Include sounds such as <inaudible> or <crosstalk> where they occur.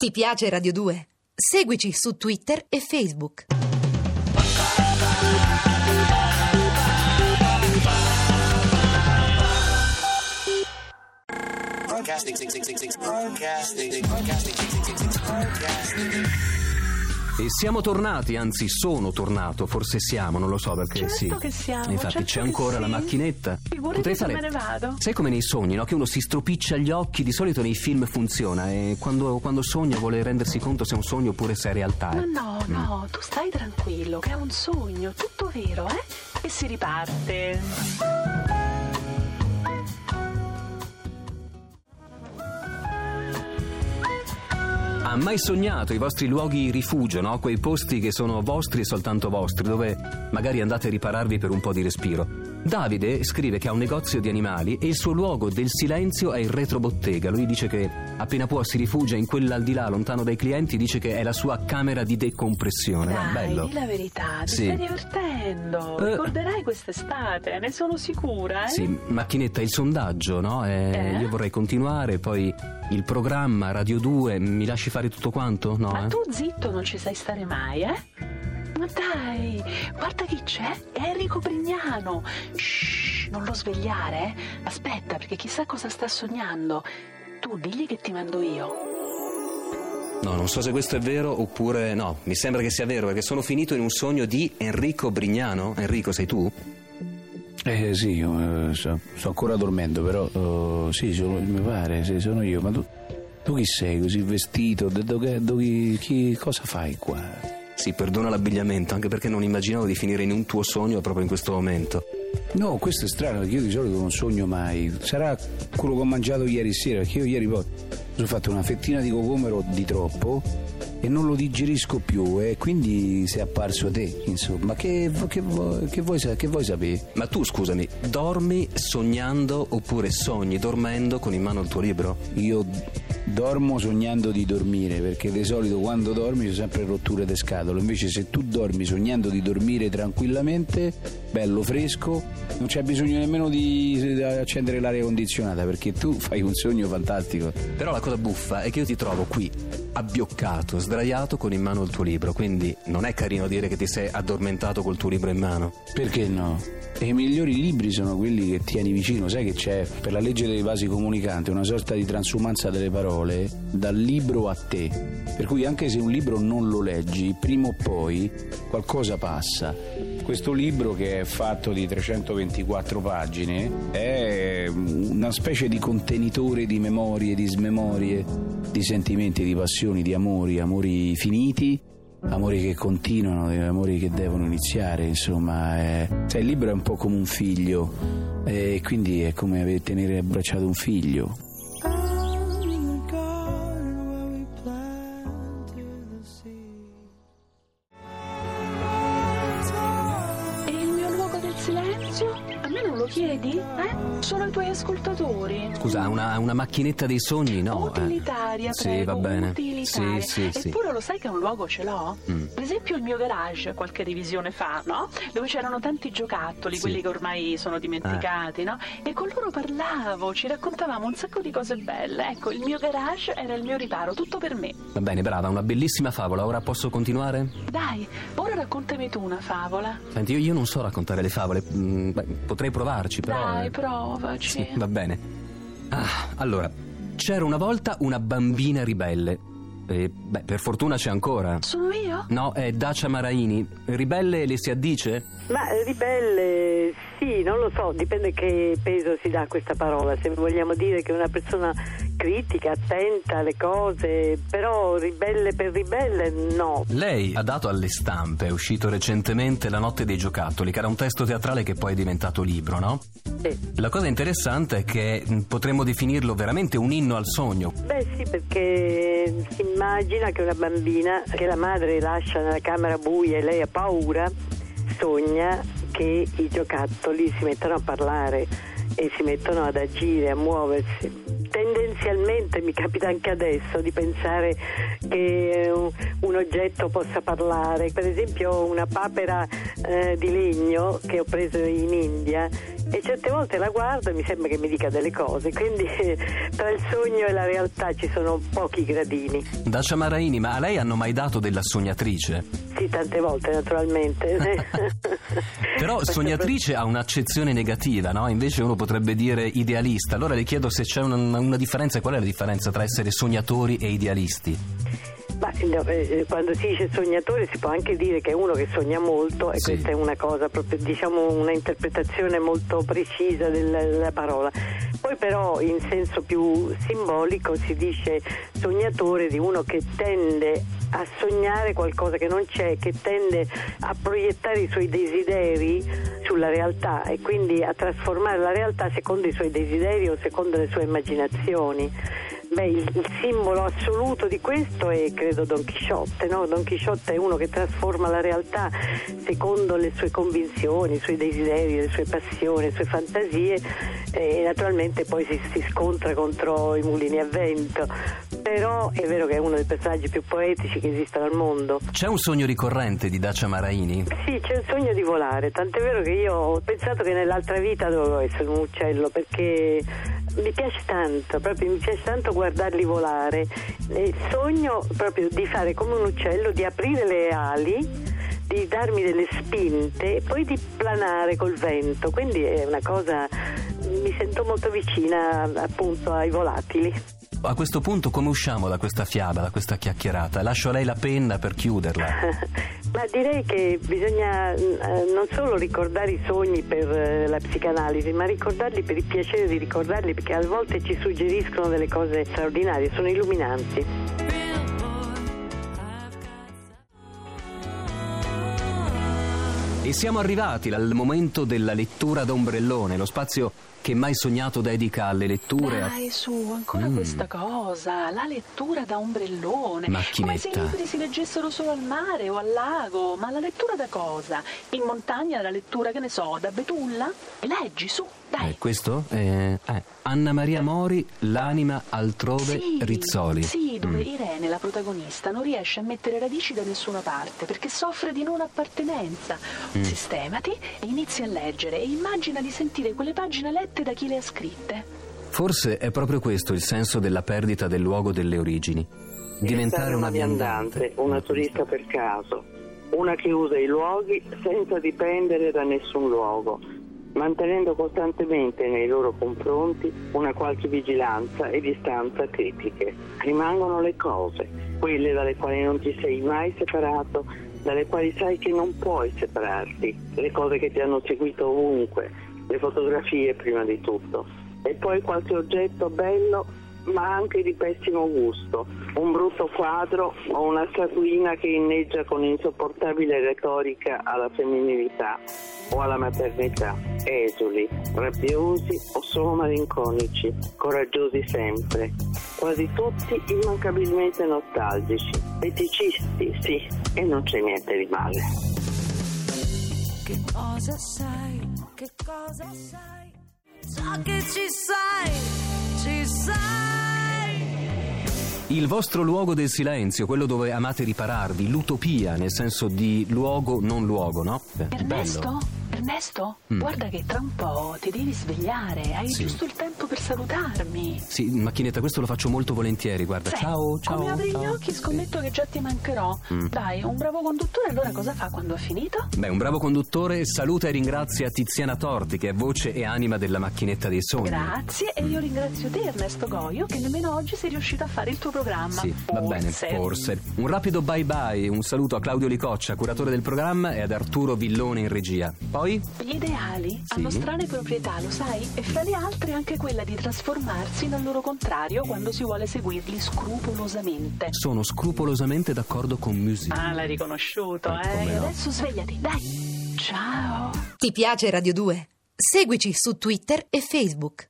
Ti piace Radio 2? Seguici su Twitter e Facebook. Podcasting, podcasting, podcasting, podcasting, podcasting. E siamo tornati, anzi sono tornato, forse siamo, non lo so perché Certo sì. che siamo, Infatti certo c'è ancora sì. la macchinetta. Figurati se me ne vado. Sai come nei sogni, no? Che uno si stropiccia gli occhi, di solito nei film funziona e quando, quando sogna vuole rendersi conto se è un sogno oppure se è realtà. Ma eh. no, no, tu stai tranquillo, che è un sogno, tutto vero, eh? E si riparte. Ha mai sognato i vostri luoghi rifugio, no? Quei posti che sono vostri e soltanto vostri, dove magari andate a ripararvi per un po' di respiro. Davide scrive che ha un negozio di animali e il suo luogo del silenzio è il retrobottega. Lui dice che appena può si rifugia in quell'aldilà, lontano dai clienti, dice che è la sua camera di decompressione. No, Dai, bello. di la verità, ti Sì. stai divertendo. Eh. Ricorderai quest'estate, ne sono sicura, eh? Sì, macchinetta, il sondaggio, no? Eh, Eh? Io vorrei continuare, poi il programma Radio 2, mi lasci fare tutto quanto? No, Ma eh? tu zitto non ci sai stare mai, eh? Ma dai, guarda chi c'è, Enrico Brignano. Shh, non lo svegliare, eh? Aspetta, perché chissà cosa sta sognando. Tu digli che ti mando io. No, non so se questo è vero oppure no, mi sembra che sia vero perché sono finito in un sogno di Enrico Brignano. Enrico, sei tu? Eh sì, io, eh, sto, sto ancora dormendo, però eh, sì, sono- mi pare, sì, sono io, ma tu, tu chi sei così vestito? Dove- dove- chi- cosa fai qua? Sì, perdona l'abbigliamento, anche perché non immaginavo di finire in un tuo sogno proprio in questo momento. No, questo è strano perché io di solito non sogno mai. Sarà quello che ho mangiato ieri sera, perché io ieri poi sono fatto una fettina di cocomero di troppo e non lo digerisco più e quindi sei apparso te, insomma. Che, che, che vuoi, che vuoi sapere? Ma tu, scusami, dormi sognando oppure sogni dormendo con in mano il tuo libro? Io dormo sognando di dormire perché di solito quando dormi c'è sempre rotture di scatole invece se tu dormi sognando di dormire tranquillamente bello fresco non c'è bisogno nemmeno di accendere l'aria condizionata perché tu fai un sogno fantastico Però la cosa buffa è che io ti trovo qui, abbioccato, sdraiato con in mano il tuo libro, quindi non è carino dire che ti sei addormentato col tuo libro in mano. perché no? E i migliori libri sono quelli che tieni vicino, sai che c'è per la legge dei vasi comunicanti una sorta di transumanza delle parole dal libro a te. Per cui anche se un libro non lo leggi, prima o poi qualcosa passa. Questo libro che è fatto di 324 pagine è una specie di contenitore di memorie, di smemorie, di sentimenti, di passioni, di amori, amori finiti amori che continuano, amori che devono iniziare, insomma, eh. Sai, il libro è un po' come un figlio, e quindi è come tenere abbracciato un figlio. Chiedi? Eh? Sono i tuoi ascoltatori. Scusa, una, una macchinetta dei sogni? No. eh. Utilitaria, Sì, prego, va bene. utilitaria. Sì, sì, sì. Eppure lo sai che un luogo ce l'ho? Mm. Per esempio il mio garage, qualche revisione fa, no? Dove c'erano tanti giocattoli, Sì. quelli che ormai sono Eh. dimenticati, no? E con loro parlavo, ci raccontavamo un sacco di cose belle. Ecco, il mio garage era il mio riparo, tutto per me. Va bene, brava, una bellissima favola. Ora posso continuare? Dai, ora raccontami tu una favola. Senti, io, io non so raccontare le favole. mm, beh, potrei provarci, però. Dai, eh. provaci. Sì, va bene. Ah, allora, c'era una volta una bambina ribelle. E, beh, per fortuna c'è ancora. Sono io? No, è Dacia Maraini. Ribelle le si addice? Ma ribelle, sì, lo so, dipende che peso si dà a questa parola. Se vogliamo dire che è una persona critica, attenta alle cose, però ribelle per ribelle, no. Lei ha dato alle stampe, è uscito recentemente La notte dei giocattoli, che era un testo teatrale che poi è diventato libro, no? Sì. La cosa interessante è che potremmo definirlo veramente un inno al sogno. Beh sì, perché si immagina che una bambina che la madre lascia nella camera buia e lei ha paura, sogna che i giocattoli si mettono a parlare e si mettono ad agire, a muoversi. Tendenzialmente mi capita anche adesso di pensare che un, un oggetto possa parlare. Per esempio una papera eh, di legno che ho preso in India e certe volte la guardo e mi sembra che mi dica delle cose, quindi <laughs> tra il sogno e la realtà ci sono pochi gradini. Dacia Maraini, ma a lei hanno mai dato della sognatrice? Sì, tante volte naturalmente. <laughs> Però sognatrice ha un'accezione negativa, no? Invece uno potrebbe dire idealista. Allora le chiedo se c'è una, una differenza, qual è la differenza tra essere sognatori e idealisti? Ma, no, eh, quando si dice sognatore si può anche dire che è uno che sogna molto e Sì. questa è una cosa proprio diciamo una interpretazione molto precisa della, della parola. Poi però in senso più simbolico si dice sognatore di uno che tende a sognare qualcosa che non c'è, che tende a proiettare i suoi desideri sulla realtà e quindi a trasformare la realtà secondo i suoi desideri o secondo le sue immaginazioni. Beh, il, il simbolo assoluto di questo è credo Don Chisciotte, no? Don Chisciotte è uno che trasforma la realtà secondo le sue convinzioni, i suoi desideri, le sue passioni, le sue fantasie e naturalmente poi si, si scontra contro i mulini a vento. Però è vero che è uno dei personaggi più poetici che esistano al mondo. C'è un sogno ricorrente di Dacia Maraini? Sì, c'è il sogno di volare, tant'è vero che io ho pensato che nell'altra vita dovevo essere un uccello perché mi piace tanto, proprio mi piace tanto guardarli volare. E sogno proprio di fare come un uccello, di aprire le ali, di darmi delle spinte e poi di planare col vento. Quindi è una cosa, mi sento molto vicina appunto ai volatili. A questo punto come usciamo da questa fiaba, da questa chiacchierata? Lascio a lei la penna per chiuderla. <laughs> Ma direi che bisogna eh, non solo ricordare i sogni per eh, la psicanalisi, ma ricordarli per il piacere di ricordarli, perché a volte ci suggeriscono delle cose straordinarie, sono illuminanti. E siamo arrivati al momento della lettura d'ombrellone, lo spazio che mai sognato dedica alle letture. a- Dai, su, ancora Mm. questa cosa, la lettura da ombrellone. Come se i Macchinetta. libri si leggessero solo al mare o al lago, ma la lettura da cosa? In montagna la lettura, che ne so, da betulla? E leggi, su, dai. Eh, questo? Eh, eh, Anna Maria Mori, L'anima altrove, Sì, Rizzoli. Sì, dove Mm. Irene, la protagonista, non riesce a mettere radici da nessuna parte perché soffre di non appartenenza. Mm. Sistemati e inizi a leggere e immagina di sentire quelle pagine lette da chi le ha scritte. Forse è proprio questo il senso della perdita del luogo delle origini. Diventare una viandante. una turista per caso, una che usa i luoghi senza dipendere da nessun luogo, mantenendo costantemente nei loro confronti una qualche vigilanza e distanza critiche. Rimangono le cose, quelle dalle quali non ti sei mai separato, dalle quali sai che non puoi separarti, le cose che ti hanno seguito ovunque, le fotografie prima di tutto, e poi qualche oggetto bello ma anche di pessimo gusto, un brutto quadro o una statuina che inneggia con insopportabile retorica alla femminilità o alla maternità, esuli, rabbiosi o solo malinconici, coraggiosi sempre, quasi tutti immancabilmente nostalgici, eticisti sì, e non c'è niente di male. Che cosa sai? Che cosa sai? So che ci sai, ci sai. Il vostro luogo del silenzio, quello dove amate ripararvi, l'utopia, nel senso di luogo non luogo, no? Ernesto? bello. Ernesto? Mm. Guarda che tra un po' ti devi svegliare, hai Sì. giusto il tempo per salutarmi. Sì, macchinetta, questo lo faccio molto volentieri, guarda. Sai, ciao, ciao. Come apri ciao. gli occhi scommetto che già ti mancherò. Mm. Dai, un bravo conduttore allora cosa fa quando ha finito? Beh, un bravo conduttore saluta e ringrazia Tiziana Torti, che è voce e anima della macchinetta dei sogni. Grazie e io ringrazio te Ernesto Goio che nemmeno oggi sei riuscito a fare il tuo programma. Sì, va bene, Forse. forse. Un rapido bye bye, un saluto a Claudio Licoccia, curatore del programma, e ad Arturo Villone in regia. Poi? Gli ideali hanno strane proprietà, lo sai? E fra le altre anche quella di trasformarsi nel loro contrario quando si vuole seguirli scrupolosamente. Sono scrupolosamente d'accordo con Music. Ah, l'hai riconosciuto, Eh, eh? E no. Adesso svegliati, dai. Ciao. Ti piace Radio 2? Seguici su Twitter e Facebook.